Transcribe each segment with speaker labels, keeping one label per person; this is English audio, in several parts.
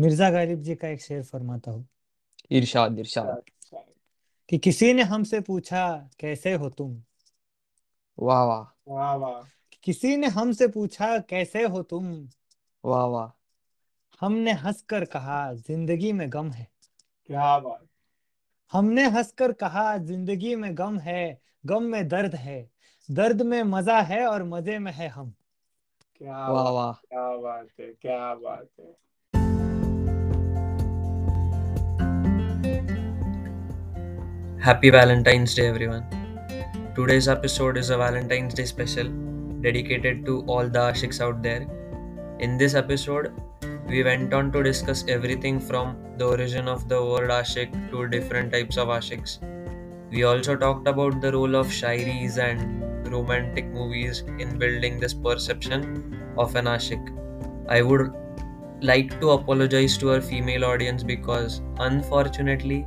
Speaker 1: मिर्ज़ा गालिब जी का एक शेर फरमाता हूँ।
Speaker 2: इरशाद इरशाद।
Speaker 1: कि किसी ने हमसे पूछा कैसे हो तुम?
Speaker 2: वाह वाह।
Speaker 3: वाह वाह।
Speaker 1: किसी ने हमसे पूछा कैसे हो तुम?
Speaker 2: वाह वाह।
Speaker 1: हमने हंसकर कहा ज़िंदगी में गम है।
Speaker 3: क्या बात।
Speaker 1: हमने हंसकर कहा ज़िंदगी में गम है गम में दर्द है। दर्द में मज़ा है और मज़े में है हम।
Speaker 3: क्या
Speaker 2: वाह वाह।
Speaker 3: क्या बात है क्या बात है।
Speaker 4: Happy Valentine's Day, everyone. Today's episode is a Valentine's Day special dedicated to all the Ashiks out there. In this episode, we went on to discuss everything from the origin of the word Ashik to different types of Ashiks. We also talked about the role of shayaris and romantic movies in building this perception of an Ashik. I would like to apologize to our female audience because unfortunately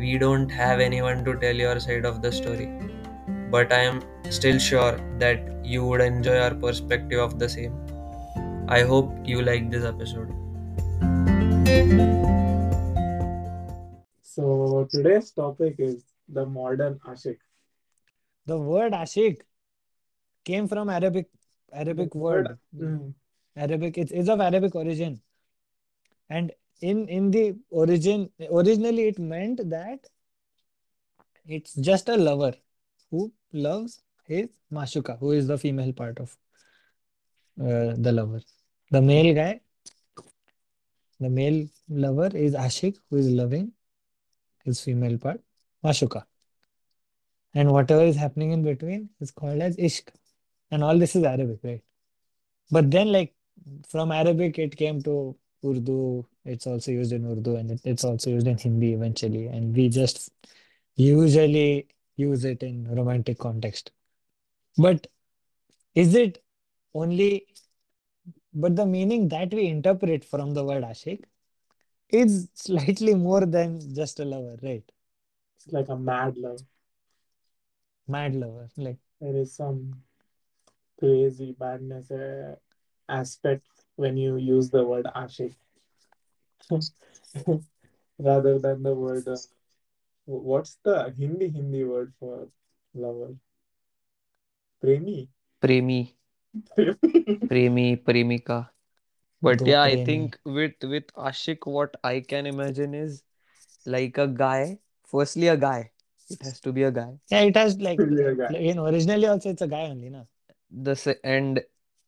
Speaker 4: we don't have anyone to tell your side of the story. But I am still sure that you would enjoy our perspective of the same. I hope you like this episode.
Speaker 3: So today's topic is the modern Ashik.
Speaker 1: The word ashik came from Arabic Arabic word.
Speaker 3: Mm.
Speaker 1: Arabic it is of Arabic origin. And in in the origin originally it meant that it's just a lover who loves his mashuka, who is the female part of uh, the lover. The male guy, the male lover is ashik, who is loving his female part, mashuka. And whatever is happening in between is called as ishq. And all this is Arabic, right? But then, like from Arabic, it came to Urdu. It's also used in Urdu and it, it's also used in Hindi eventually. And we just usually use it in romantic context. But is it only, but the meaning that we interpret from the word ashik is slightly more than just a lover, right?
Speaker 3: It's like a mad love.
Speaker 1: Mad lover. Like,
Speaker 3: There is some crazy madness uh, aspect when you use the word Ashik rather than the word. Uh, what's the Hindi Hindi word for lover? Premi.
Speaker 2: Premi, Premi, Premika. But
Speaker 1: do
Speaker 2: yeah, I think with with Ashik, what I can imagine is like a guy. Firstly, a guy. It has to be a guy.
Speaker 1: Yeah, it has like,
Speaker 3: Yeah, guy.
Speaker 1: like in originally also it's a guy only, na?
Speaker 2: The and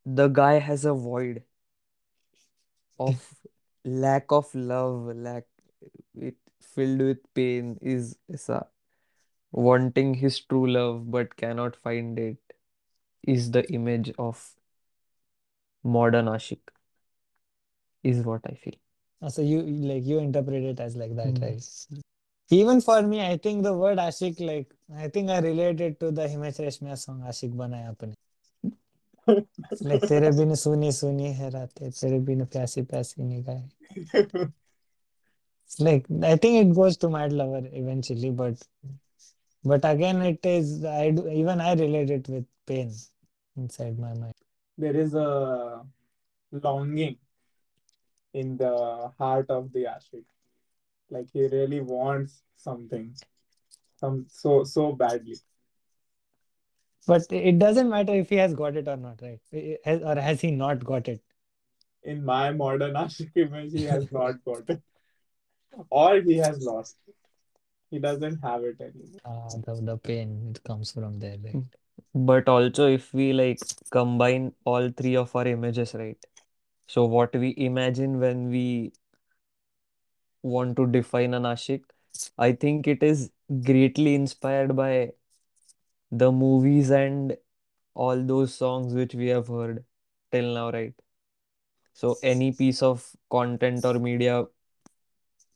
Speaker 2: the guy has a void of lack of love, lack it filled with pain. Is is a wanting his true love but cannot find it. Is the image of modern Ashik. Is what I feel.
Speaker 1: Uh, So you like you interpret it as like that,
Speaker 2: Mm.
Speaker 1: right? Even for me, I think the word Ashik, like I think I relate it to the Himesh Reshammiya song Ashik Banaya Apne It's like तेरे बिन सुनी सुनी है रातें तेरे बिन प्यासी प्यासी निगाहें. It's like I think it goes to Mad Lover eventually, but but again it is I do even I relate it with pain inside my mind.
Speaker 3: there is a longing in the heart of the Ashik. Like he really wants something, some so so badly.
Speaker 1: But it doesn't matter if he has got it or not, right? Has, or has he not got it?
Speaker 3: In my modern Ashik image, he has not got it, or he has lost it. He doesn't have it anymore.
Speaker 1: Ah, the, the pain it comes from there, right?
Speaker 2: But also, if we like combine all three of our images, right? So, what we imagine when we want to define an Ashik, I think it is greatly inspired by the movies and all those songs which we have heard till now, right? So, any piece of content or media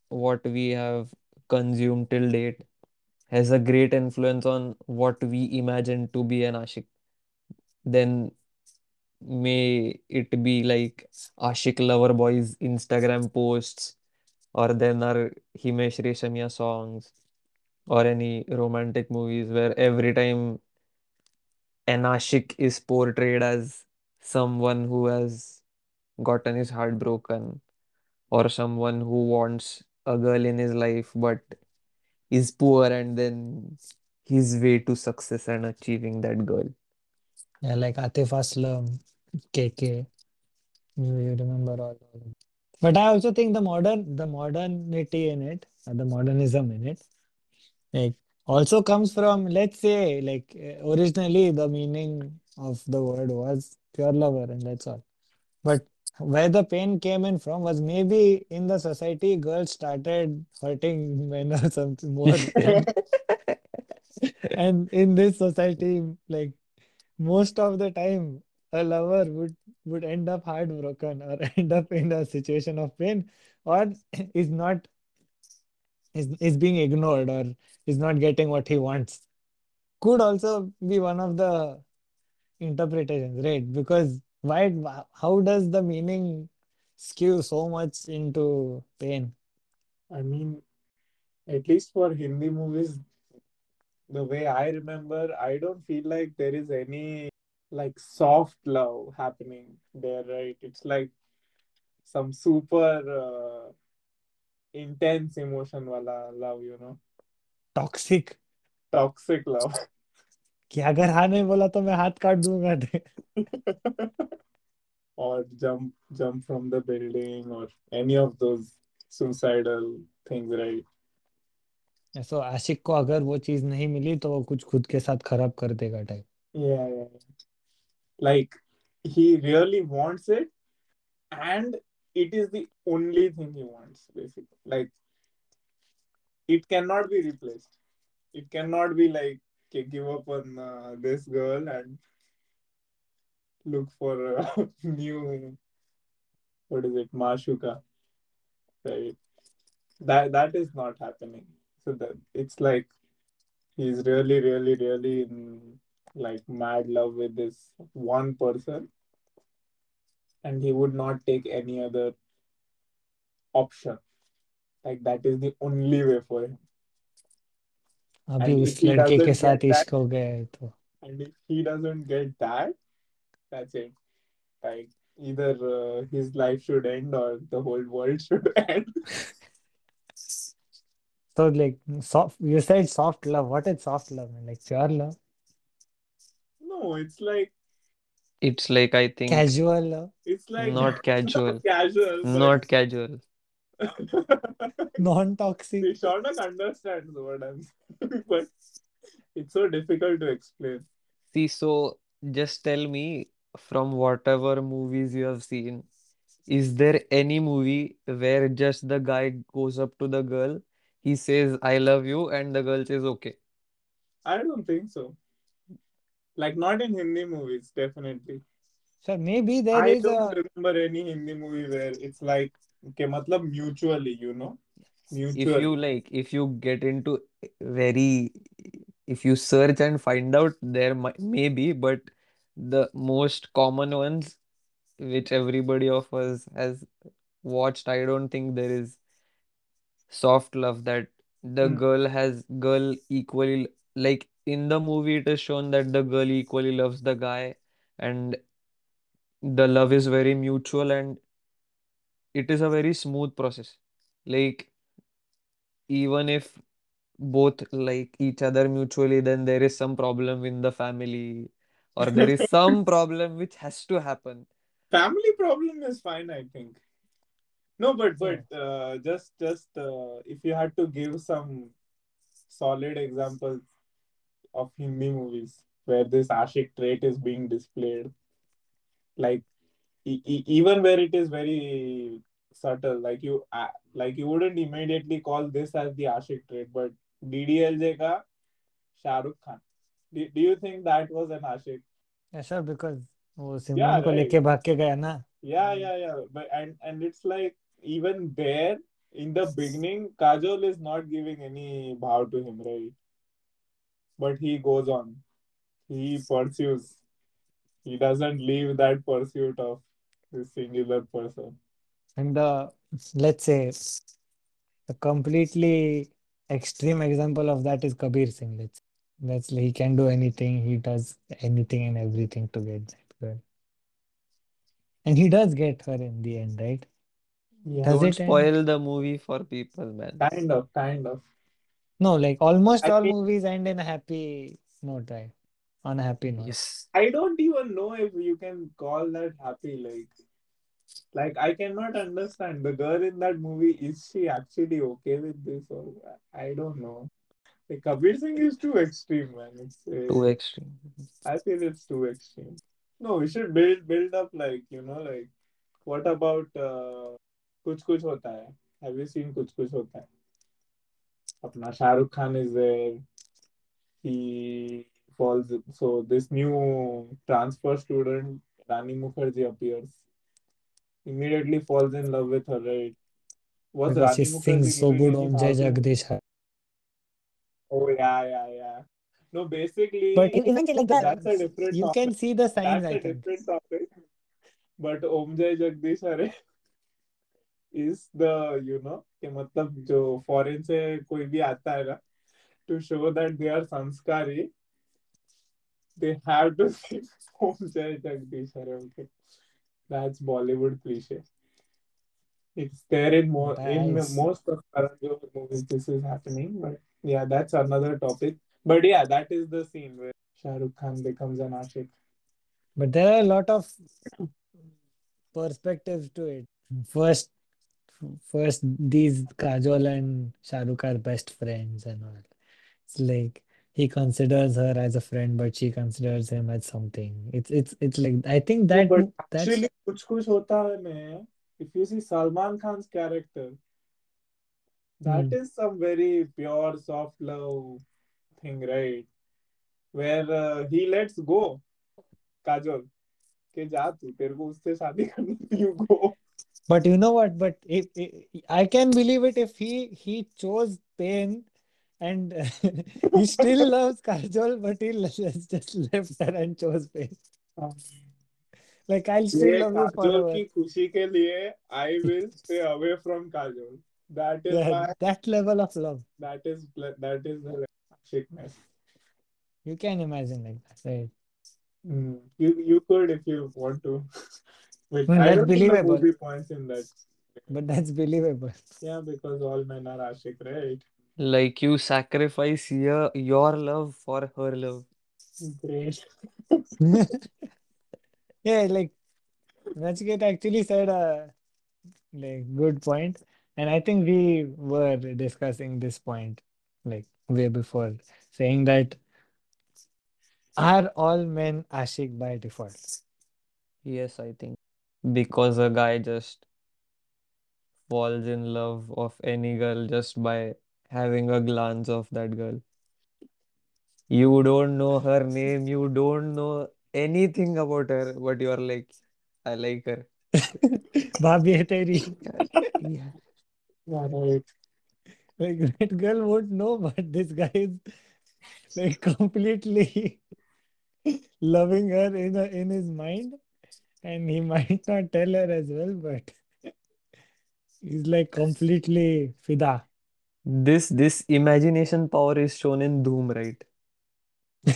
Speaker 2: what we have consumed till date has a great influence on what we imagine to be an Ashik. Then may it be like Ashik Lover Boys Instagram posts, or then our Himesh Reshammiya songs, or any romantic movies where every time an Ashik is portrayed as someone who has gotten his heart broken, or someone who wants a girl in his life but is poor and then his way to success and achieving that girl.
Speaker 1: Yeah, like Atif Aslam, KK. You, you remember all of them. But I also think the modern, the modernity in it, the modernism in it, like also comes from, let's say, like uh, originally the meaning of the word was pure lover, and that's all. But where the pain came in from was maybe in the society, girls started hurting men or something more, and and in this society, like most of the time a lover would would end up heartbroken or end up in a situation of pain or is not is, is being ignored or is not getting what he wants. Could also be one of the interpretations right? Because why how does the meaning skew so much into pain?
Speaker 3: I mean, at least for Hindi movies, the way I remember, I don't feel like there is any like soft love happening there, right? It's like some super uh, intense emotion वाला love you know
Speaker 1: toxic
Speaker 3: toxic love
Speaker 1: कि अगर हाँ नहीं बोला तो मैं हाथ काट दूँगा।
Speaker 3: और jump jump from the building और any of those suicidal things right
Speaker 1: so आशिक को अगर वो चीज़ नहीं मिली तो वो कुछ खुद के साथ खराब कर देगा टाइप
Speaker 3: या like he really wants it and it, is the only thing he wants, basically. Like it cannot be replaced. It cannot be like okay, give up on uh, this girl and look for a new what is it, Mashuka, right? That that is not happening. So that it's like he's really, really, really in like mad love with this one person, and he would not take any other option. Like that is the only way for him.
Speaker 1: अभी
Speaker 3: And
Speaker 1: उस
Speaker 3: if he
Speaker 1: लड़के के
Speaker 3: doesn't
Speaker 1: साथ
Speaker 3: get that,
Speaker 1: इश्क हो गया है तो
Speaker 3: and if he doesn't get that, that's it. Like either uh, his life should end or the whole world should end.
Speaker 1: So like soft, you said soft love. What is soft love? man? Like pure love,
Speaker 3: no, it's like
Speaker 2: it's like, I think,
Speaker 1: casual love,
Speaker 3: it's like
Speaker 2: not casual,
Speaker 3: casual,
Speaker 2: not casual.
Speaker 1: non-toxic.
Speaker 3: Shaunak understands what I'm saying, but it's so difficult to explain.
Speaker 2: See, so just tell me from whatever movies you have seen, is there any movie where just the guy goes up to the girl, he says, I love you, and the girl says, okay.
Speaker 3: I don't think so. Like not in Hindi movies, definitely.
Speaker 1: So maybe there
Speaker 3: I
Speaker 1: is
Speaker 3: don't
Speaker 1: a
Speaker 3: remember any Hindi movie where it's like okay, matlab mutually, you know,
Speaker 2: If you like, if you get into very, if you search and find out, there might maybe, but the most common ones, which everybody of us has watched, I don't think there is soft love that the
Speaker 3: Mm.
Speaker 2: girl has girl equally like in the movie it is shown that the girl equally loves the guy and the love is very mutual and it is a very smooth process. Like even if both like each other mutually then there is some problem in the family or there is some problem which has to happen.
Speaker 3: Family problem is fine, I think. No, but but uh, just just uh, if you had to give some solid examples of Hindi movies where this Ashik trait is being displayed, like e- e- even where it is very subtle, like you uh, like you wouldn't immediately call this as the Ashik trait, but DDLJ ka Shah Rukh Khan. Do, do you think that was an Ashik?
Speaker 1: yeah, sure because वो
Speaker 3: Yeah,
Speaker 1: सिमरन को
Speaker 3: right.
Speaker 1: लेके भाग के गया ना
Speaker 3: Yeah, yeah, yeah. But and and it's like even there in the beginning, Kajol is not giving any bow to him, right? but he goes on. He pursues. He doesn't leave that pursuit of this singular person.
Speaker 1: and the let's say a completely extreme example of that is Kabir Singh. Let's that's he can do anything. He does anything and everything to get that girl, and he does get her in the end, right?
Speaker 3: Yeah,
Speaker 1: Does
Speaker 2: Don't
Speaker 1: it end?
Speaker 2: spoil the movie for people, man.
Speaker 3: kind of, kind of.
Speaker 1: No, like almost all movies end in a happy note, right? On a happy note.
Speaker 2: Yes.
Speaker 3: I don't even know if you can call that happy. Like, like I cannot understand the girl in that movie. Is she actually okay with this, or I don't know. Like Kabir Singh is too extreme, man. It's,
Speaker 2: it's,
Speaker 3: too
Speaker 2: extreme.
Speaker 3: I feel it's too extreme. No, we should build build up like you know like what about uh, Kuch Kuch Hota Hai? Have you seen Kuch Kuch Hota Hai? अपना Shahrukh Khan is there. He falls. So this new transfer student Rani Mukherjee appears. Immediately falls in love with her. Right? Was
Speaker 1: Because she
Speaker 3: Rani Mukherjee
Speaker 1: sings so
Speaker 3: giving
Speaker 1: good
Speaker 3: any
Speaker 1: Om Jai
Speaker 3: housing?
Speaker 1: Jagdish.
Speaker 3: Oh yeah, yeah, yeah. No,
Speaker 1: But
Speaker 3: basically
Speaker 1: eventually, like
Speaker 3: that's a
Speaker 1: that,
Speaker 3: different
Speaker 1: you
Speaker 3: topic.
Speaker 1: can see the signs,
Speaker 3: That's
Speaker 1: I
Speaker 3: a
Speaker 1: think.
Speaker 3: different topic. But Om Jai Jagdish Hare is the you know कि मतलब जो foreign से कोई भी आता है ना to show that they are संस्कारी दे हैव टू सी ओम जय जगदीश हरे okay that's Bollywood cliche it's there in in most of current जो movies this is happening but yeah that's another topic but yeah that is the scene where Shahrukh Khan becomes an Ashique
Speaker 1: but there are lot of perspective to it. First first these Kajol and Shahrukh are best friends and all. It's like he considers her as a friend, but she considers him as something. It's it's it's like I think
Speaker 3: no
Speaker 1: that
Speaker 3: but
Speaker 1: mo- that's
Speaker 3: actually कुछ कुछ होता है में if you see Salman Khan's character that
Speaker 1: Hmm.
Speaker 3: is some very pure soft love thing right where uh, he lets go Kajol के जा तू तेरे को उससे शादी करनी थी you go
Speaker 1: But you know what? But if, if I can believe it if he he chose pain and he still loves Kajol, but he l- just left her and chose pain. Like I'll still
Speaker 3: ये
Speaker 1: love you
Speaker 3: Kajol
Speaker 1: forever.
Speaker 3: की खुशी के लिए I will stay away from Kajol that is
Speaker 1: Yeah,
Speaker 3: my
Speaker 1: that level of love.
Speaker 3: that is that is the Ashikness
Speaker 1: You can imagine like that, right?
Speaker 3: Mm. You you could if you want to. But
Speaker 1: I
Speaker 3: I
Speaker 1: that's
Speaker 3: don't think the
Speaker 1: believable.
Speaker 3: movie points in that.
Speaker 1: But that's believable.
Speaker 3: Yeah, because all men are Ashik, right?
Speaker 2: Like you sacrifice your your love for her love.
Speaker 3: Great.
Speaker 1: Yeah, like Nachiket actually said a like good point, and I think we were discussing this point like way before, saying that are all men ashik by default?
Speaker 2: Yes, I think. Because a guy just falls in love of any girl just by having a glance of that girl. You don't know her name, you don't know anything about her, but you're like, I like her.
Speaker 1: Bhabhi hai teri.
Speaker 2: Yeah.
Speaker 3: Yeah, right.
Speaker 1: Like that girl won't know, but this guy is like completely loving her in a, in his mind, and he might not tell her as well, but he's like completely fida.
Speaker 2: This this imagination power is shown in Dhoom, right?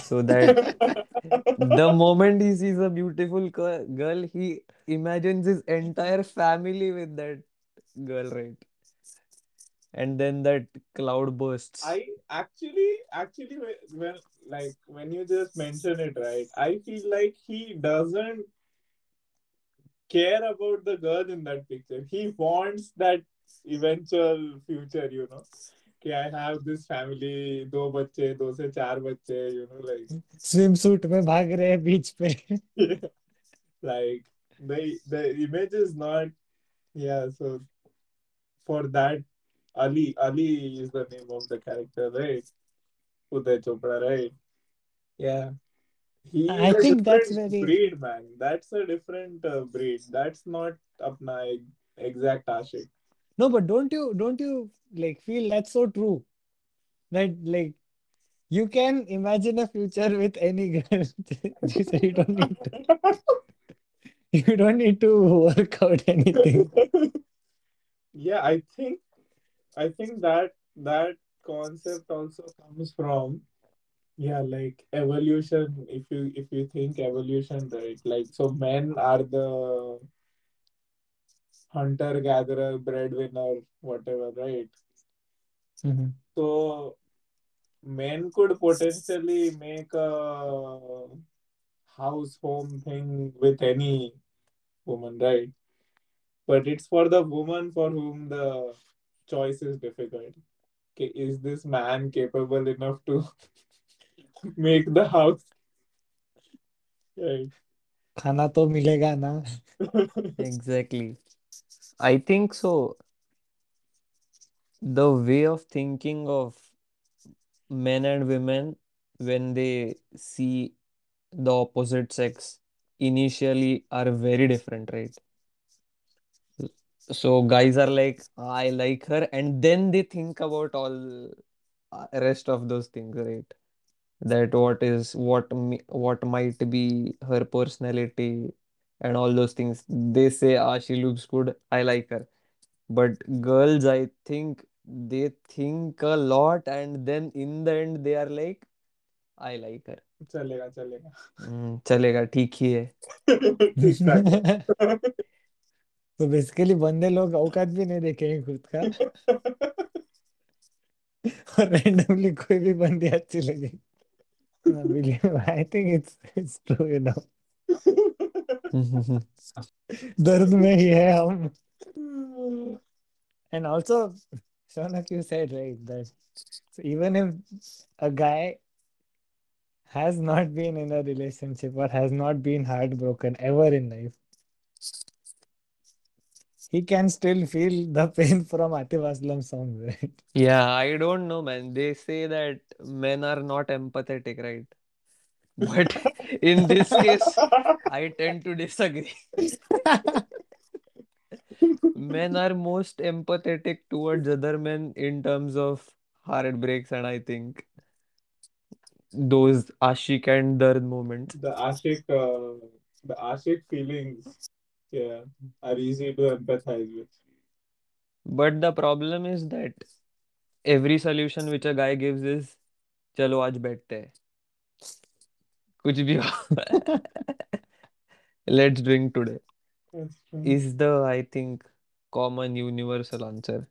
Speaker 2: So that the moment he sees a beautiful girl, girl, he imagines his entire family with that girl, right? And then that cloud bursts.
Speaker 3: I actually actually when- when like when you just mention it, right? I feel like he doesn't care about the girl in that picture. He wants that eventual future, you know. कि I have this family, दो बच्चे, दो से चार बच्चे, you know, like
Speaker 1: Swimsuit में भाग रहे हैं बीच पे.
Speaker 3: like the the image is not yeah so for that ali ali is the name of the character right uday chopra right yeah he
Speaker 1: I think that's
Speaker 3: different
Speaker 1: very
Speaker 3: breed man that's a different uh, breed that's not apna exact ashik
Speaker 1: no, but don't you don't you like feel that's so true that like you can imagine a future with any girl. So you don't need to you don't need to work out anything.
Speaker 3: yeah i think i think that that concept also comes from yeah like evolution if you if you think evolution right like so men are the hunter gatherer, breadwinner, whatever, right?
Speaker 1: Mhm.
Speaker 3: So men could potentially make a house home thing with any woman, right? But it's for the woman for whom the choice is difficult. Okay, is this man capable enough to make the house? Right.
Speaker 1: खाना तो मिलेगा ना
Speaker 2: Exactly. I think so. The way of thinking of men and women when they see the opposite sex initially are very different, right? So guys are like, I like her, and then they think about all uh, rest of those things, right? That what is what mi- what might be her personality and all those things. They say, ah, she looks good, I like her. But girls, I think they think a lot, and then in the end, they are like, I like her.
Speaker 3: चलेगा चलेगा
Speaker 2: Hmm, चलेगा ठीक ही है
Speaker 3: ठीक ठाक
Speaker 1: तो basically बंदे लोग औकात भी नहीं देखेंगे खुद का और रैंडमली कोई भी बंदी अच्छी लगे I think it's it's true, you know. दर्द में ही है हम and also Shaunak you said right that so even if a guy has not been in a relationship or has not been heartbroken ever in life he can still feel the pain from Atif Aslam songs right
Speaker 2: Yeah, I don't know, man. They say that men are not empathetic, right? But in this case, I tend to disagree. Men are most empathetic towards other men in terms of heartbreaks, and I think those Ashik and Dard moments.
Speaker 3: the Ashik, uh, the Ashik feelings, yeah, are easy to empathize with.
Speaker 2: But the problem is that every solution which a guy gives is चलो आज बैठते हैं कुछ भी let's drink today is the I think common universal answer.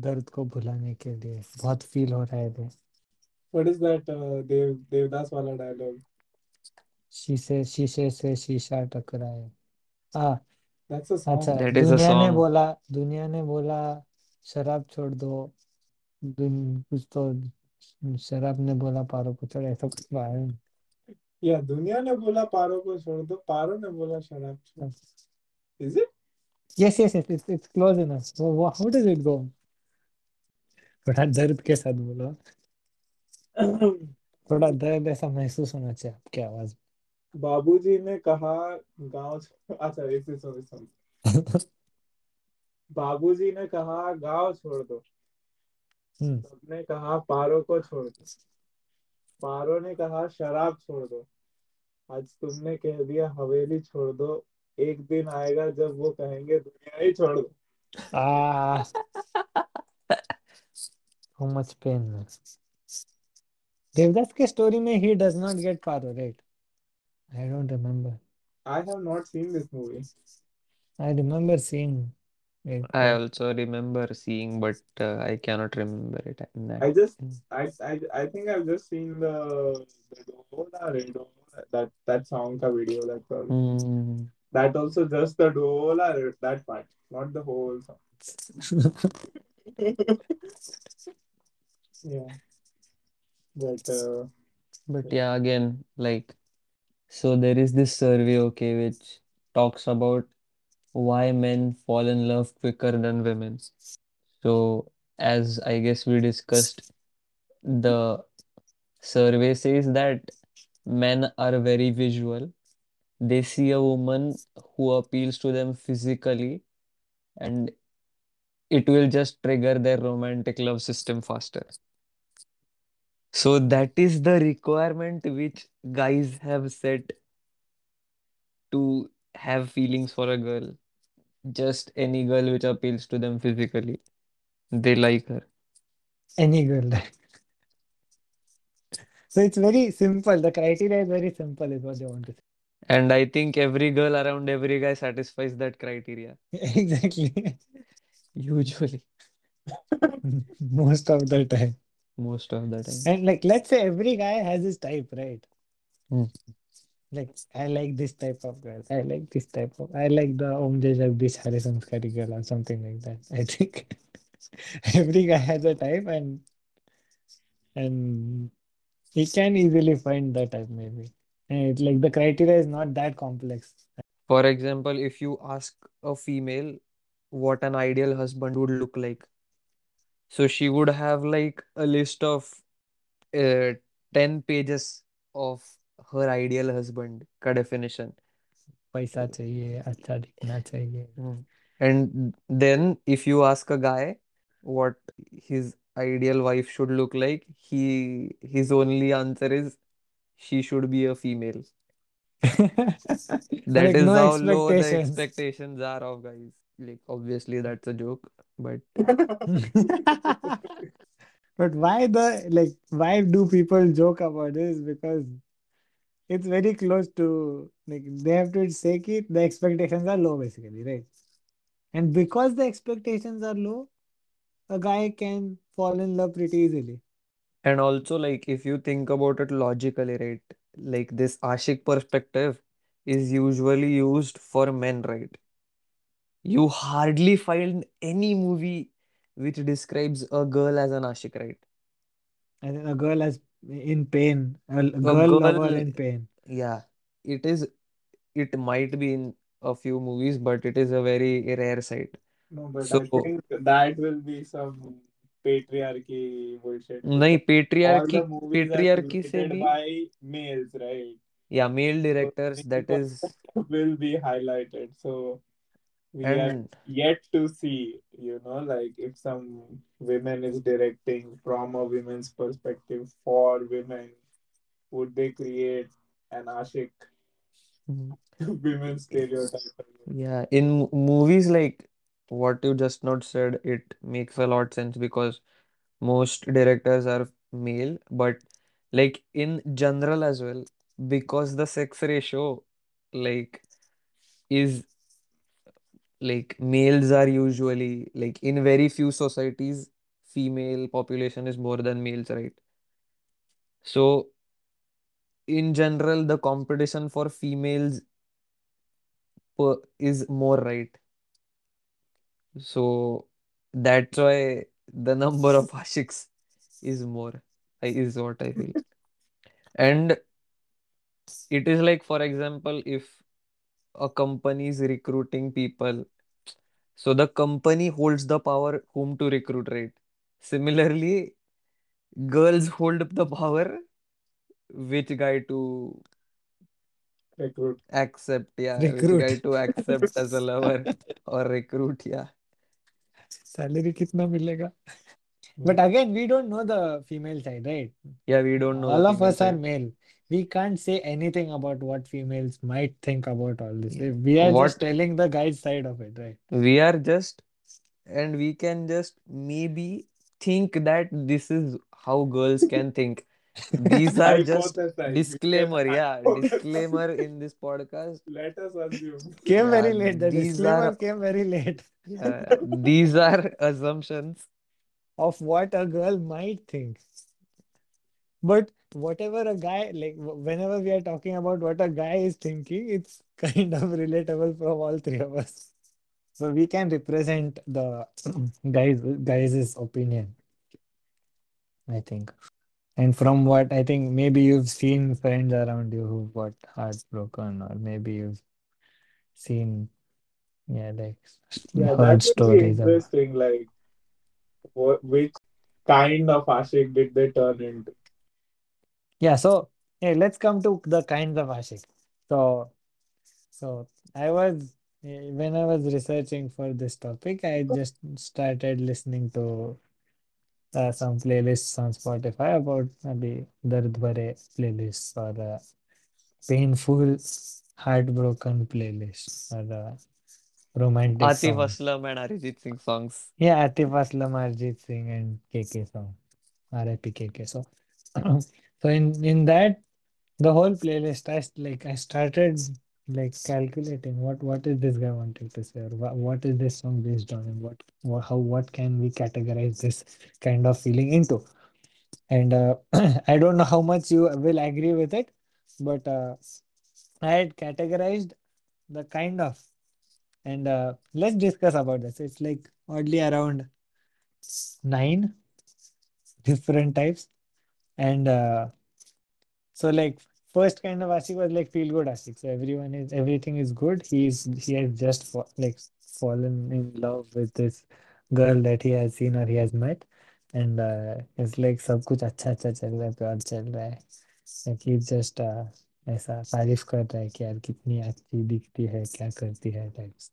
Speaker 1: दर्द को भुलाने के लिए बहुत फील हो रहा है दे
Speaker 3: What is that uh, Dev Devdas wala dialogue?
Speaker 1: शीशे शीशे से शीशा टकराए हाँ।
Speaker 3: That's a song.
Speaker 1: अच्छा
Speaker 2: That is a
Speaker 1: दुनिया ने
Speaker 2: song.
Speaker 1: बोला दुनिया ने बोला शराब छोड़ दो दुन, कुछ तो शराब ने बोला पारो को चढ़ ऐसा कुछ तो आया
Speaker 3: Yeah, दुनिया ने बोला पारो को छोड़ दो पारो ने बोला शराब छोड़ Is it?
Speaker 1: Yes yes yes it's it's close enough वो हाउ डज इट गो थोड़ा दर्द के साथ बोलो। थोड़ा दर्द ऐसा महसूस होना चाहिए आपकी आवाज़
Speaker 3: बाबूजी ने कहा गाँव अच्छा इसी सुन सुन। बाबूजी ने कहा गाँव छोड़ दो।
Speaker 1: हम्म,
Speaker 3: सबने कहा पारो को छोड़ दो। पारो ने कहा शराब छोड़ दो। आज तुमने कह दिया हवेली छोड़ दो। एक दिन आएगा जब वो कहेंगे दुनिया ही छोड़ दो।
Speaker 1: how much pain देवदास के स्टोरी में he does not get Paro right? I don't remember
Speaker 3: I have not seen this movie.
Speaker 1: I remember seeing it
Speaker 2: I also remember seeing, but uh, I cannot remember it. in
Speaker 3: I just I I, I think I've just seen the the Dola Redo that that song ka video that's all.
Speaker 2: Hmm.
Speaker 3: That also just the Dola that part, not the whole song. yeah. But uh,
Speaker 2: But yeah, again, like, so there is this survey, okay, which talks about why men fall in love quicker than women. So, as I guess we discussed, the survey says that men are very visual. They see a woman who appeals to them physically, and it will just trigger their romantic love system faster. So that is the requirement which guys have set to have feelings for a girl. Just any girl which appeals to them physically. They like her.
Speaker 1: any girl so it's very simple the criteria is very simple is what they want to say
Speaker 2: And I think every girl around every guy satisfies that criteria.
Speaker 1: Exactly.
Speaker 2: Usually,
Speaker 1: Most of the time.
Speaker 2: Most of the time.
Speaker 1: And like, let's say every guy has his type, right?
Speaker 2: Hmm.
Speaker 1: Like, I like this type of girl. I like this type of. I like the Om Jai Jagdish Sanskari girl or something like that. I think every guy has a type, and and he can easily find the type maybe. And it, like the criteria is not that complex.
Speaker 2: For example, if you ask a female what an ideal husband would look like, so she would have like a list of uh, 10 pages of her ideal husband का definition.
Speaker 1: पैसा चाहिए अच्छा दिखना चाहिए
Speaker 2: Hmm. And then if you ask a guy what his ideal wife should look like, he his only answer is she should be a female. That
Speaker 1: like
Speaker 2: is
Speaker 1: no
Speaker 2: how low the
Speaker 1: expectations
Speaker 2: expectations are of guys. Like obviously that's a joke, but
Speaker 1: but why the like why do people joke about this because it's very close to like they have to say it the expectations are low basically right and because the expectations are low a guy can fall in love pretty easily
Speaker 2: and also like if you think about it logically, right? Like this Ashik perspective is usually used for men, right? You hardly find any movie which describes a girl as an Ashik, right?
Speaker 1: and then a girl is in pain a l-
Speaker 2: A
Speaker 1: girl lover
Speaker 2: girl,
Speaker 1: in pain
Speaker 2: yeah, it is, it might be in a few movies, but it is a very rare sight.
Speaker 3: No, but I
Speaker 2: So,
Speaker 3: think that will be some patriarchy bullshit
Speaker 2: नहीं
Speaker 3: because all
Speaker 2: patriarchy
Speaker 3: the movies are
Speaker 2: patriarchy से
Speaker 3: created
Speaker 2: भी
Speaker 3: by males, right?
Speaker 2: yeah male
Speaker 3: So
Speaker 2: directors
Speaker 3: male
Speaker 2: that is
Speaker 3: perspective will be highlighted. So we are yet to see, you know, like if some women is directing from a women's perspective for women, would they create an Ashik
Speaker 2: Mhm.
Speaker 3: women stereotype?
Speaker 2: yeah in movies like what you just not said it makes a lot sense because most directors are male but like in general as well because the sex ratio like is like males are usually like in very few societies female population is more than males right? So in general the competition for females per, is more right? So that's why the number of ashiks is more I- is what I feel. And it is like for example if a company is recruiting people so the company holds the power whom to recruit right similarly girls hold the power which guy to
Speaker 3: Recruit.
Speaker 2: accept yeah recruit. which guy to accept as a lover or recruit yeah
Speaker 1: salary कितना मिलेगा But again, we don't know the female side, right?
Speaker 2: yeah we don't know
Speaker 1: All of us are male. We can't say anything about what females might think about all this. We are just telling the guy's side of it, right?
Speaker 2: we are just and we can just maybe think that this is how girls can think these are just
Speaker 3: Hypothesize. We can
Speaker 2: disclaimer yeah disclaimer in this podcast
Speaker 3: Let us assume.
Speaker 1: Came
Speaker 2: yeah
Speaker 1: very late. The disclaimer
Speaker 2: are
Speaker 1: came very late
Speaker 2: yeah, uh, these are assumptions
Speaker 1: of what a girl might think. But whatever a guy, like whenever we are talking about what a guy is thinking, it's kind of relatable from all three of us. So we can represent the guys guys' opinion, I think. And from what I think, maybe you've seen friends around you who got heartbroken, or maybe you've seen, yeah, like
Speaker 3: Yeah,
Speaker 1: heard stories about.
Speaker 3: interesting. Like, what, which kind of Ashik did they turn into?
Speaker 1: Yeah, so hey, let's come to the kinds of Ashik. So, so I was eh, when I was researching for this topic, I just started listening to uh, some playlists on Spotify about maybe dard bhare playlists or uh, painful, heartbroken playlists or uh, romantic
Speaker 2: Atif
Speaker 1: songs.
Speaker 2: Aslam and Arijit Singh songs
Speaker 1: Yeah, Atif Aslam, Arijit Singh, and KK song, RIP KK. So, so in in that. The whole playlist, I like I started like calculating what what is this guy wanting to say or what, what is this song based on and what, what how what can we categorize this kind of feeling into. And uh, I don't know how much you will agree with it, but uh, I had categorized the kind of and uh, let's discuss about this. It's like oddly around nine different types and uh, So like first kind of Ashik was like feel good Ashik. So everyone is everything is good. He's he has just fa like fallen in love with this girl that he has seen or he has met, and uh, it's like सब कुछ अच्छा अच्छा चल रहा है प्यार चल रहा है. Like he's just uh, ऐसा तारीफ कर रहा है कि यार कितनी अच्छी दिखती है क्या करती है types.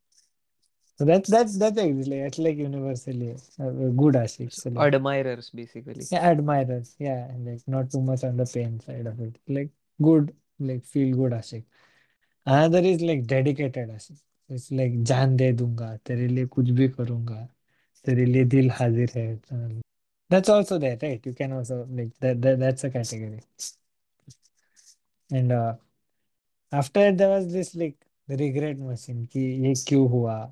Speaker 1: So that's that's that's like that's like universally a good Ashik.
Speaker 2: So
Speaker 1: like
Speaker 2: admirers basically.
Speaker 1: yeah, admirers. Yeah, and like not too much on the pain side of it. Like good, like feel good Ashik. Another is like dedicated Ashik. It's like जान दे दूँगा तेरे लिए कुछ भी करूँगा तेरे लिए दिल हाजिर है Uh, That's also there, right? You can also like that, that that's a category. And uh, after there was this like the regret machine कि ये क्यों हुआ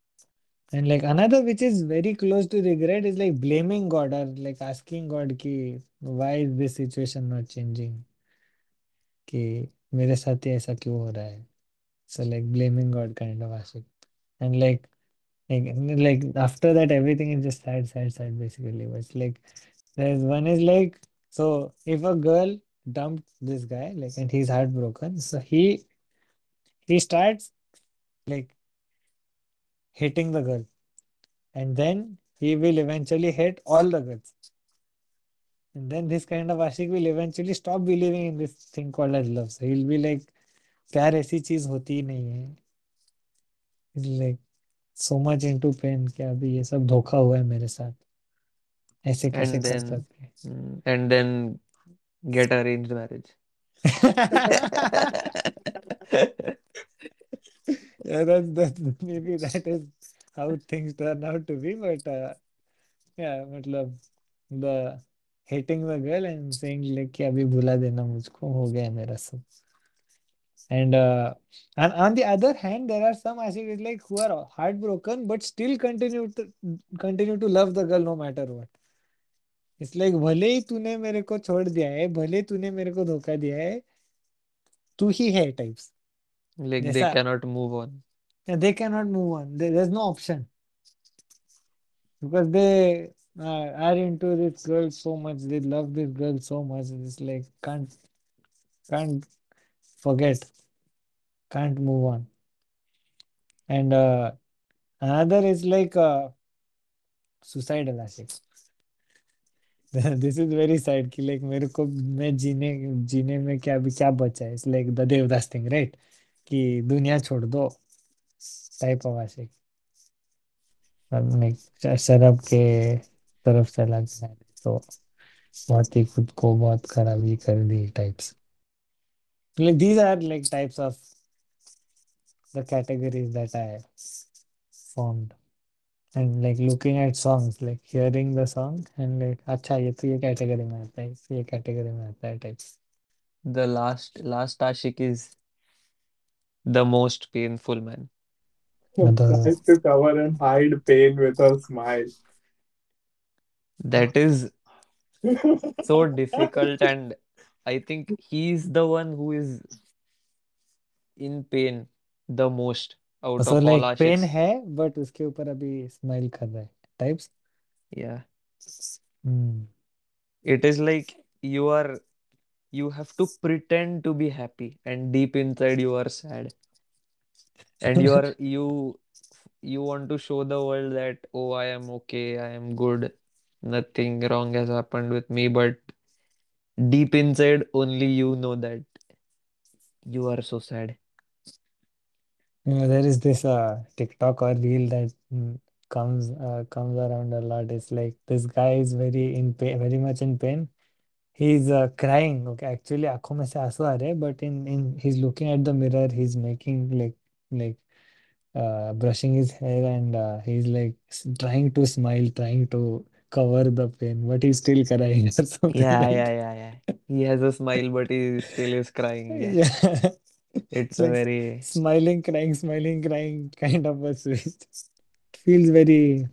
Speaker 1: and like another which is very close to regret is like blaming God or like asking God कि why is this situation not changing कि मेरे साथ ही ऐसा क्यों हो रहा है so like blaming God kind of Ashik and like Like, like after that, everything is just sad, sad, sad, basically. But it's like there's one is like so if a girl dumped this guy, like and he's heartbroken, so he he starts like hating the girl, and then he will eventually hate all the girls. And then this kind of Ashik will eventually stop believing in this thing called as love. So he'll be like, प्यार ऐसी चीज़ होती ही नहीं है. He's like so much into pain कि अभी ये सब धोखा हुआ है मेरे साथ. ऐसे कैसे कर सकते हैं?
Speaker 2: mm, and then get arranged marriage.
Speaker 1: Yeah, that's that maybe that is how things turn out to be, but uh, yeah, मतलब the hating the girl and saying like कि अभी भुला देना मुझको हो गया है मेरा सब. And uh, and on the other hand, there are some Ashiks like who are heartbroken but still continue to continue to love the girl no matter what. It's like भले ही तूने मेरे को छोड़ दिया है, भले तूने मेरे को धोखा दिया है, तू ही है types.
Speaker 2: Like they
Speaker 1: जैसा
Speaker 2: cannot move on.
Speaker 1: Yeah, they cannot move on. There- There's no option because they uh, are into this girl so much. They love this girl so much. It's like can't can't forget, can't move on. And uh, another is like uh, suicidal Ashik. This is very sad कि like मेरे को मैं जीने जीने में क्या अभी क्या बचा है? It's like the Devdas thing, right? कि दुनिया छोड़ दो टाइप ऑफ़ ऐसे। शरब के तरफ़ से लग जाए तो बहुत ही खुद को बहुत खराबी कर दी types like these are like types of the categories that I formed and like looking at songs like hearing the song and like अच्छा ये तो ये कैटेगरी में आता है, ये कैटेगरी में आता है types
Speaker 2: the last last Ashique is the most painful man.
Speaker 1: The
Speaker 3: Tries to cover and hide pain with a smile.
Speaker 2: That is so difficult, and I think he's the one who is in pain the most out
Speaker 1: so
Speaker 2: of all
Speaker 1: like pain
Speaker 2: Ashiks.
Speaker 1: है but उसके ऊपर अभी smile कर रहा है types.
Speaker 2: Yeah.
Speaker 1: Hmm.
Speaker 2: It is like you are you have to pretend to be happy, and deep inside you are sad. And you are you you want to show the world that oh I am okay, I am good, nothing wrong has happened with me, but deep inside only you know that you are so sad.
Speaker 1: You know, there is this uh, TikTok or reel that mm, comes uh, comes around a lot. It's like this guy is very in pain, very much in pain. He's uh, crying. Okay, actually आँखों में से आँसू आ रहे हैं, but in in he's looking at the mirror. He's making like like uh, brushing his hair and uh, he's like s- trying to smile, trying to cover the pain, but he's still crying or something
Speaker 2: Yeah,
Speaker 1: like.
Speaker 2: yeah, yeah, yeah. He has a smile, but he still is crying. Yeah.
Speaker 1: Yeah.
Speaker 2: It's
Speaker 1: It's
Speaker 2: a
Speaker 1: like
Speaker 2: very,
Speaker 1: smiling, crying, smiling, crying kind of a switch. Feels very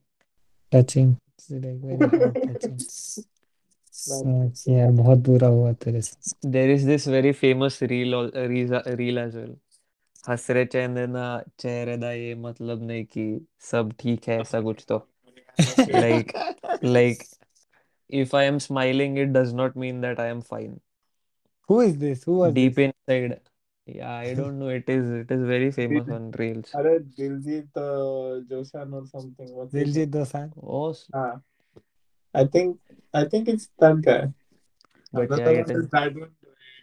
Speaker 1: touching. It's like very heart touching. बहुत बुरा हुआ तेरे से।
Speaker 2: There is this very famous reel reel as well हसरे चेहरे ना चेहरे दा ये मतलब नहीं कि सब ठीक है ऐसा कुछ तो। Like like if I am smiling it does not mean that I am fine
Speaker 1: who is this who was this deep
Speaker 2: inside yeah I don't know it is it is very famous on reels
Speaker 3: अरे दिलजीत जोशान और something
Speaker 1: what's Diljit
Speaker 2: Dosanjh? ओ
Speaker 3: हाँ। I think I think it's that guy.
Speaker 2: but yeah it
Speaker 3: one
Speaker 2: is
Speaker 3: is that one.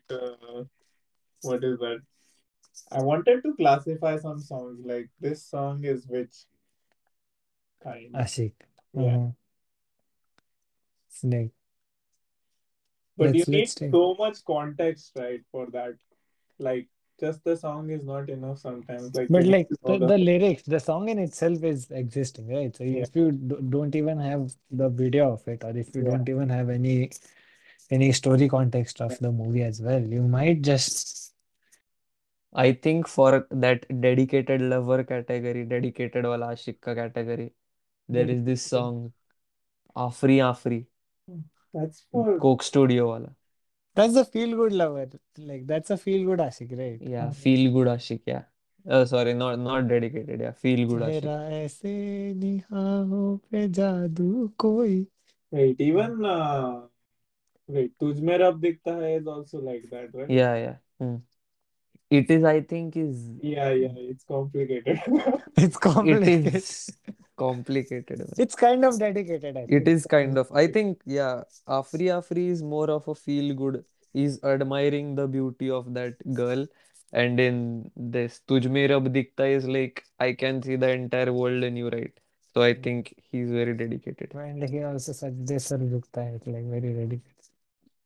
Speaker 3: Uh, what is that? I wanted to classify some songs. Like this song is which kind?
Speaker 1: Ashik.
Speaker 3: Yeah.
Speaker 1: It's like,
Speaker 3: But
Speaker 1: let's
Speaker 3: you need so much context, right, for that. Like just the song is not enough sometimes like
Speaker 1: but like the,
Speaker 3: the,
Speaker 1: lyrics the song in itself is existing right so
Speaker 3: yeah.
Speaker 1: if you don't even have the video of it or if you
Speaker 3: yeah.
Speaker 1: don't even have any any story context of the movie as well you might just
Speaker 2: i think for that dedicated lover category dedicated wala ashika category there is this song afreen afreen hmm,
Speaker 3: that's for
Speaker 2: coke studio wala
Speaker 1: that's a feel good lover. Like that's a feel good Ashik, right?
Speaker 2: yeah feel good Ashique yeah uh, sorry not not dedicated yeah feel good आशिक
Speaker 1: चेहरा ऐसे निगाहों पे जादू कोई
Speaker 3: wait, even uh wait, तुझ में रब दिखता है is also like that, right?
Speaker 2: yeah yeah hmm. it is I think is
Speaker 3: Yeah, yeah, it's complicated.
Speaker 1: it's
Speaker 2: it
Speaker 1: complicated.
Speaker 2: is complicated
Speaker 1: it's kind of dedicated I think.
Speaker 2: it is kind of. I think yeah afreen afreen is more of a feel good. He's admiring the beauty of that girl. And in this tujhme rab Dikta is like i can see the entire world in you right? So i hmm. think he's very dedicated.
Speaker 1: And he also suggests sir dikhta is like very dedicated.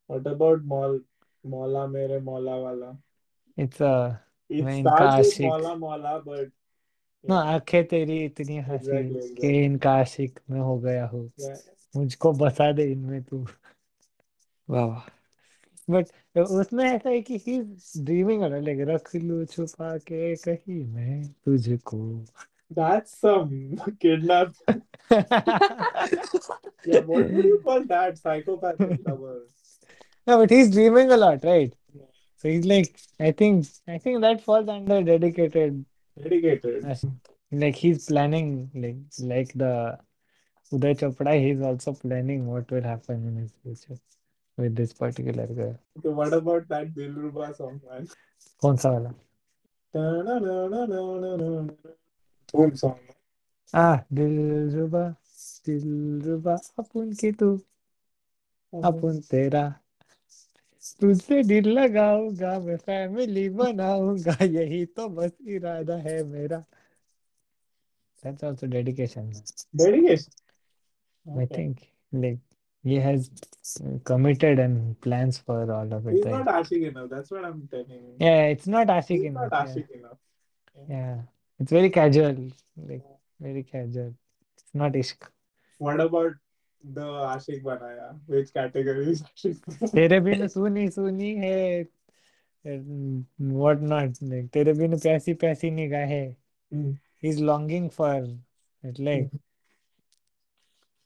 Speaker 3: What about Maul, Maula Mere Maula Wala?
Speaker 1: It's a.
Speaker 3: It starts with Maula Maula, but
Speaker 1: ना आँखें तेरी इतनी हँसी
Speaker 3: exactly,
Speaker 1: कि इनका आशिक मैं हो गया हूँ
Speaker 3: Yeah.
Speaker 1: मुझको बसा दे इनमें तू
Speaker 2: Wow.
Speaker 1: बट उसमें ऐसा है कि ही ड्रीमिंग लाइक रख लूँ छुपा के कहीं मैं तुझको
Speaker 3: That's some kidnap. Yeah, what do you call that? Psychopathic lover.
Speaker 1: no but he's dreaming a lot right so he's like I think I think that falls under dedicated
Speaker 3: dedicated.
Speaker 1: Like he's planning, like like the Uday Chopra, he's also planning what will happen in his future with this particular guy.
Speaker 3: Okay, what about that Dilruba song, man?
Speaker 1: कौन सा वाला?
Speaker 3: Dhoom song.
Speaker 1: Ah, Dilruba, Dilruba, apun की tu, apun tera. तुझसे दिल लगाऊँगा मैं family बनाऊँगा यही तो बस इरादा है मेरा that's also dedication.
Speaker 3: Dedication.
Speaker 1: I
Speaker 3: Okay.
Speaker 1: think like he has uh, committed and plans for all of it
Speaker 3: He's
Speaker 1: right
Speaker 3: not Ashik enough. That's what I'm telling you.
Speaker 1: yeah it's not Ashik
Speaker 3: He's
Speaker 1: enough
Speaker 3: not
Speaker 1: yeah.
Speaker 3: Ashik enough.
Speaker 1: yeah it's very casual like very casual it's not ishq
Speaker 3: What about the आशिक बनाया। Which category is
Speaker 1: तेरे बिन सुनी सुनी है। What not like तेरे बिन पैसी प्यासी निगाहें।
Speaker 3: He
Speaker 1: is longing for like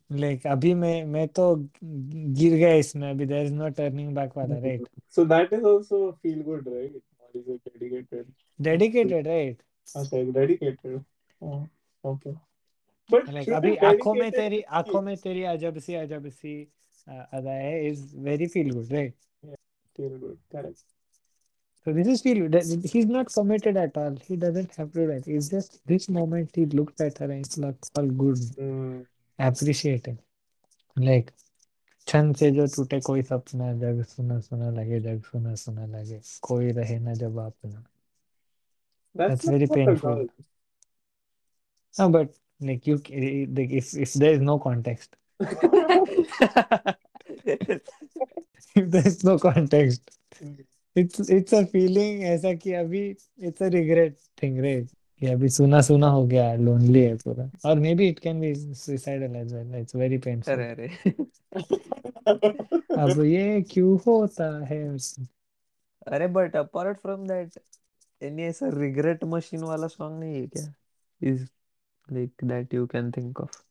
Speaker 1: like अभी मैं मैं तो गिर गया इसमें अभी there is no turning back वाला right
Speaker 3: so that is also feel good right what is it dedicated
Speaker 1: dedicated right
Speaker 3: अच्छा डेडिकेटेड
Speaker 1: ओके
Speaker 3: should
Speaker 1: अभी आँखों में तेरी आँखों में तेरी अजब सी अजब सी uh, अदाएँ is very feel good right
Speaker 3: feel good? Correct.
Speaker 1: so this is feel good he's not committed at all he doesn't have to do that it's just this moment he looked at her and it's like all good
Speaker 3: Hmm.
Speaker 1: appreciating like क्षण से जो टूटे कोई सपना जग सुना सुना लगे जग सुना सुना लगे कोई रहे ना जब अपना
Speaker 3: That's
Speaker 1: That's
Speaker 3: not
Speaker 1: very
Speaker 3: for
Speaker 1: like you like if if there is no context if there is no context it's it's a feeling ऐसा कि अभी it's a regret thing right कि अभी सुना सुना हो गया lonely है पूरा और maybe it can be suicidal as well it's very painful
Speaker 2: अरे अरे
Speaker 1: अब ये क्यों होता है
Speaker 2: अरे but apart from that any ऐसा रिग्रेट मशीन वाला सॉन्ग नहीं है क्या is like that you can think of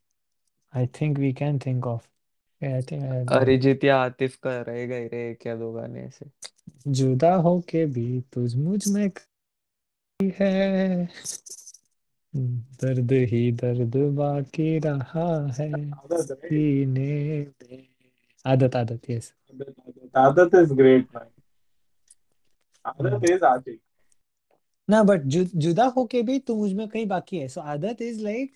Speaker 1: I think we can think of yeah, I think I don't
Speaker 2: Arijit या आतिफ का रहेगा ही रे क्या दो गाने ऐसे
Speaker 1: जुदा हो के भी तुझ मुझमें है दर्द ही दर्द बाकी रहा है
Speaker 3: Adat, right?
Speaker 1: सीने में Aadat Aadat yes
Speaker 3: Adat, Adat. Adat is great, man. Adat is Ashik.
Speaker 1: ना बट जुदा होके भी तुम मुझमें कहीं बाकी है। So Aadat is like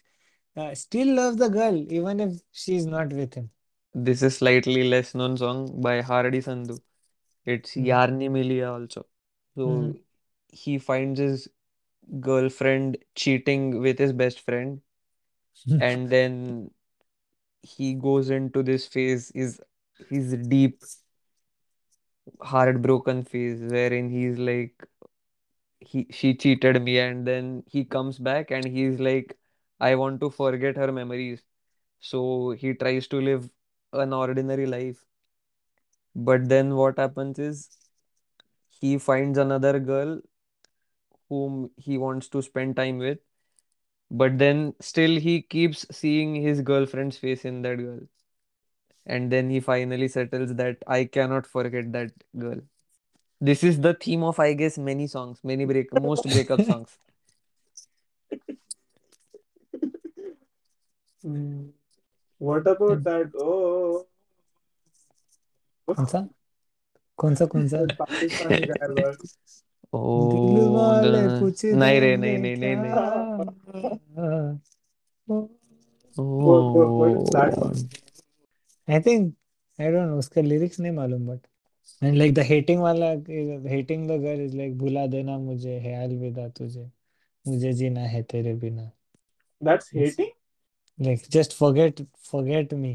Speaker 1: still love the girl even if she is not with him
Speaker 2: this is slightly less known song by Hardy Sandhu it's Yaarni Milya also so he finds his girlfriend cheating with his best friend and then he goes into this phase is his deep heart broken phase where in he is like he she cheated me and then he comes back and he's like I want to forget her memories. So he tries to live an ordinary life. But then what happens is he finds another girl whom he wants to spend time with, but then still he keeps seeing his girlfriend's face in that girl. And then he finally settles that I cannot forget that girl. This is the theme of, I guess, many songs, many break, most breakup songs.
Speaker 3: Hmm. What about that? Oh,
Speaker 1: कौन सा कौन सा कौन सा
Speaker 3: that Pakistani guy
Speaker 1: दिल
Speaker 2: Oh,
Speaker 1: वाले पूछ
Speaker 2: नहीं रे नहीं नहीं नहीं नहीं Oh,
Speaker 3: song?
Speaker 1: I think I don't know उसका लिरिक्स नहीं मालूम but and like the hating वाला hating the girl is like भुला देना मुझे है अलविदा तुझे मुझे जीना है तेरे बिना
Speaker 3: That's hating?
Speaker 1: like just forget forget me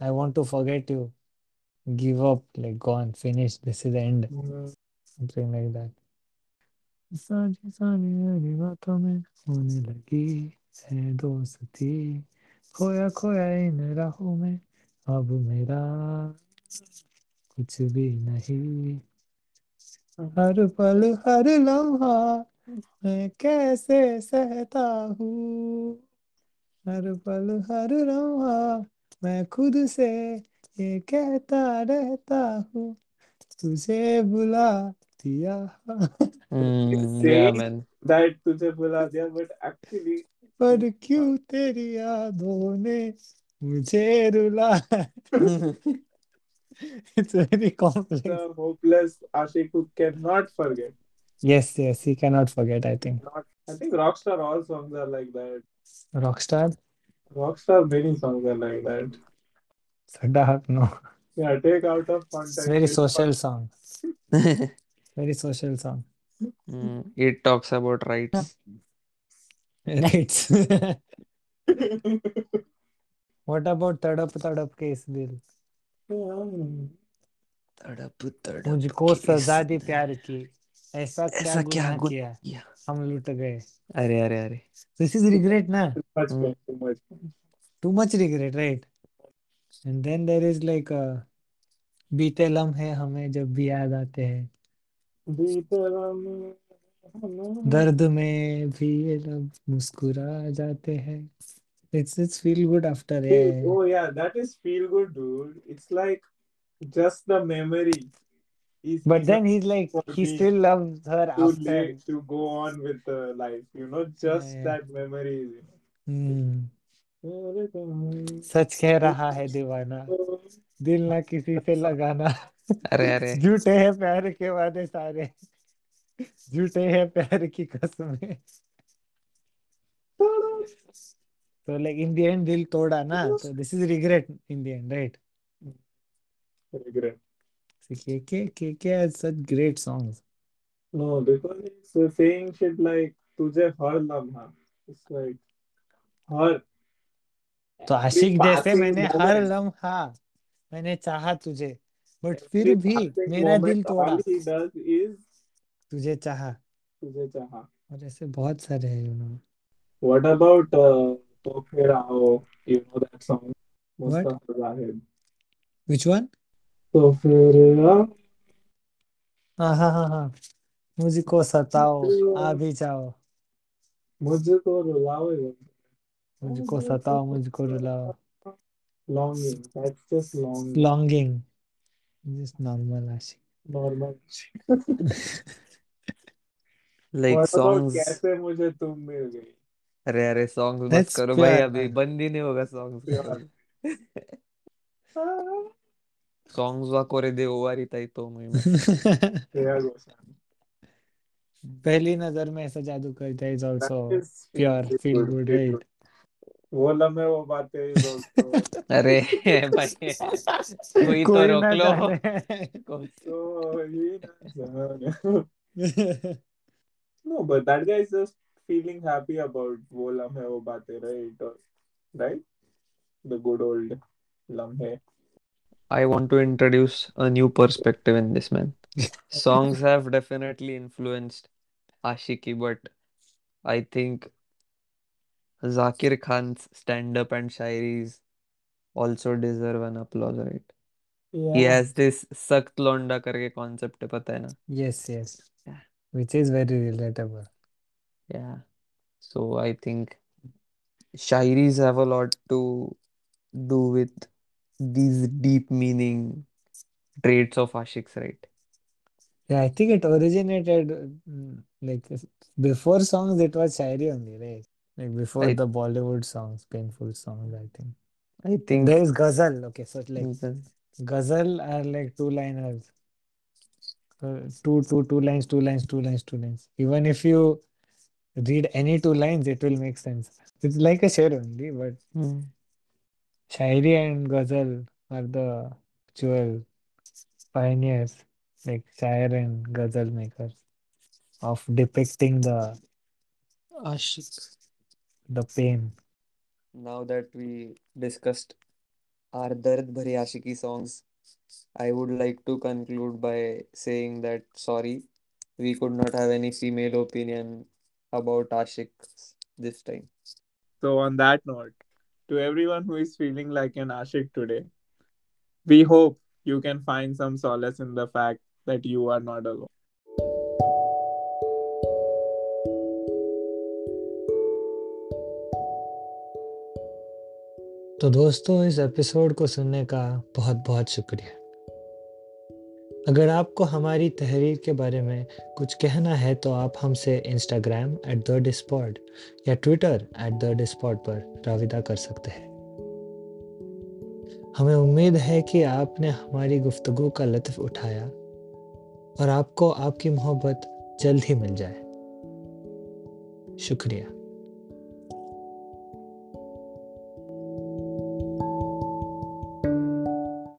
Speaker 1: I want to forget you give up like gone finished this is the end
Speaker 3: Hmm.
Speaker 1: something like that सारी सारी मेरी बातों में होने लगी है दोस्ती खोया खोया इन राहों में अब मेरा कुछ भी नहीं। हर पल हर लम्हा मैं कैसे सहता हूँ? हर पल हर लम्हा मैं खुद से ये कहता रहता हूँ। तुझे बुला दिया।
Speaker 2: man.
Speaker 3: that तुझे बुला दिया, but actually
Speaker 1: पर क्यों तेरी यादों ने मुझे रुला? it's very complex.
Speaker 3: The hopeless Ashik cannot forget.
Speaker 1: Yes, yes, he cannot forget, I think.
Speaker 3: I think Rockstar all songs are like that.
Speaker 1: Rockstar?
Speaker 3: Rockstar many songs are like that.
Speaker 1: Sadda Haq, no.
Speaker 3: Yeah, take out of context.
Speaker 1: It's very social song. very social song.
Speaker 2: Mm, it talks about rights.
Speaker 3: Rights.
Speaker 1: what about Tadap Tadap case, Bill?
Speaker 2: तड़प तड़प
Speaker 1: मुझको सजा दी प्यार की। ऐसा क्या
Speaker 2: ऐसा क्या
Speaker 1: गुनाह किया? हम लुट गए।
Speaker 2: अरे अरे अरे।
Speaker 1: दिस इज़ रिग्रेट ना?
Speaker 3: Too much
Speaker 1: regret right and then there is like बीते लम्हे हमें जब भी याद आते हैं। दर्द में भी ये लोग मुस्कुरा जाते हैं। it's it's feel good after
Speaker 3: Feel-
Speaker 1: yeah
Speaker 3: Oh yeah, that is feel good, dude. It's like just the memory is
Speaker 1: but
Speaker 3: enough
Speaker 1: then he's like
Speaker 3: for
Speaker 1: he
Speaker 3: me
Speaker 1: still loves her
Speaker 3: too
Speaker 1: after
Speaker 3: late to go on with the life. You know, just
Speaker 1: yeah.
Speaker 3: that memory is enough.
Speaker 1: हम्म सच कह रहा है दीवाना दिल ना किसी से लगाना
Speaker 2: अरे अरे
Speaker 1: झूठे हैं प्यार के वादे सारे झूठे हैं प्यार की कसमें तो लाइक इन द एंड दिल तोड़ा ना तो this is regret in the end
Speaker 3: right
Speaker 1: K K K K has such great songs
Speaker 3: no saying shit like तुझे हर लम्हा. इट्स लाइक हर।
Speaker 1: तो आशिक जैसे मैंने हर लम्हा मैंने चाहा तुझे। बट फिर भी मेरा दिल तोड़ा। तुझे चाहा।
Speaker 3: तुझे चाहा।
Speaker 1: और ऐसे बहुत सारे हैं you know
Speaker 3: what about uh, तो फिर आओ you know that song
Speaker 1: What?
Speaker 3: Mustafa Zahid
Speaker 1: Which one?
Speaker 3: तो फिर
Speaker 1: हाँ हाँ हाँ हाँ मुझको सताओ आ भी जाओ
Speaker 3: मुझको रुलाओ ये
Speaker 1: मुझको सताओ मुझको रुलाओ
Speaker 3: longing that's just longing
Speaker 1: longing just normal Ashique
Speaker 3: normal
Speaker 2: Like
Speaker 3: what
Speaker 2: songs
Speaker 3: कैसे मुझे तुम मिल गई
Speaker 2: अरे अरे सॉन्ग मत करो भाई
Speaker 1: प्यार
Speaker 2: अभी बंद ही नहीं होगा सॉन्ग प्यार ಸಾಂಗ್ಸ್ ಹಾಕೋರಿದೆ ಓವಾರಿತಾಯ್ತು तो
Speaker 3: तेरा
Speaker 1: पहली नज़र में ऐसा जादू
Speaker 3: करता
Speaker 1: है
Speaker 3: is also
Speaker 1: pure
Speaker 3: feel good right वो लम्हे वो बात तेरी दोस्तों
Speaker 2: अरे भाई कोई तो
Speaker 1: कोई
Speaker 2: रोक
Speaker 1: ना
Speaker 2: लो।
Speaker 1: जाने।
Speaker 3: कोई- no but that guys just feeling happy about वो लम्हे वो बातें right or right the good old लम्हे
Speaker 2: I want to introduce a new perspective in this man. Songs have definitely influenced Ashiki, but I think Zakir Khan's stand-up and shairis also deserve an applause, right?
Speaker 3: Yeah.
Speaker 2: He has this सख्त लौंडा करके concept है पता है ना?
Speaker 1: yes yes
Speaker 2: Yeah.
Speaker 1: which is very relatable
Speaker 2: Yeah. So I think shayaris have a lot to do with these deep meaning traits of Ashiks, right?
Speaker 1: yeah I think it originated mm, like before songs it was shayari only right? Like before
Speaker 2: I-
Speaker 1: the Bollywood songs painful songs I think.
Speaker 2: I think
Speaker 1: there is ghazal okay so like
Speaker 2: the-
Speaker 1: ghazal are like two liners. Uh, two two two lines two lines two lines two lines. Even if you read any two lines it will make sense it's like a share only but
Speaker 2: Hmm.
Speaker 1: shayari and ghazal are the actual pioneers like shair and ghazal makers of depicting the
Speaker 2: Ashik.
Speaker 1: the pain
Speaker 2: Now that we discussed our Dard Bhari Ashiki songs, I would like to conclude by saying that sorry, we could not have any female opinion about Ashiks this time.
Speaker 3: So, on that note, to everyone who is feeling like an Ashik today, we hope you can find some solace in the fact that you are not alone.
Speaker 1: तो दोस्तों इस episode को सुनने का बहुत बहुत शुक्रिया अगर आपको हमारी तहरीर के बारे में कुछ कहना है तो आप हमसे इंस्टाग्राम एट द डिस्पॉड या ट्विटर एट द डिस्पॉड पर राविदा कर सकते हैं। हमें उम्मीद है कि आपने हमारी गुफ्तगू का लत्फ उठाया और आपको आपकी मोहब्बत जल्द ही मिल जाए। शुक्रिया।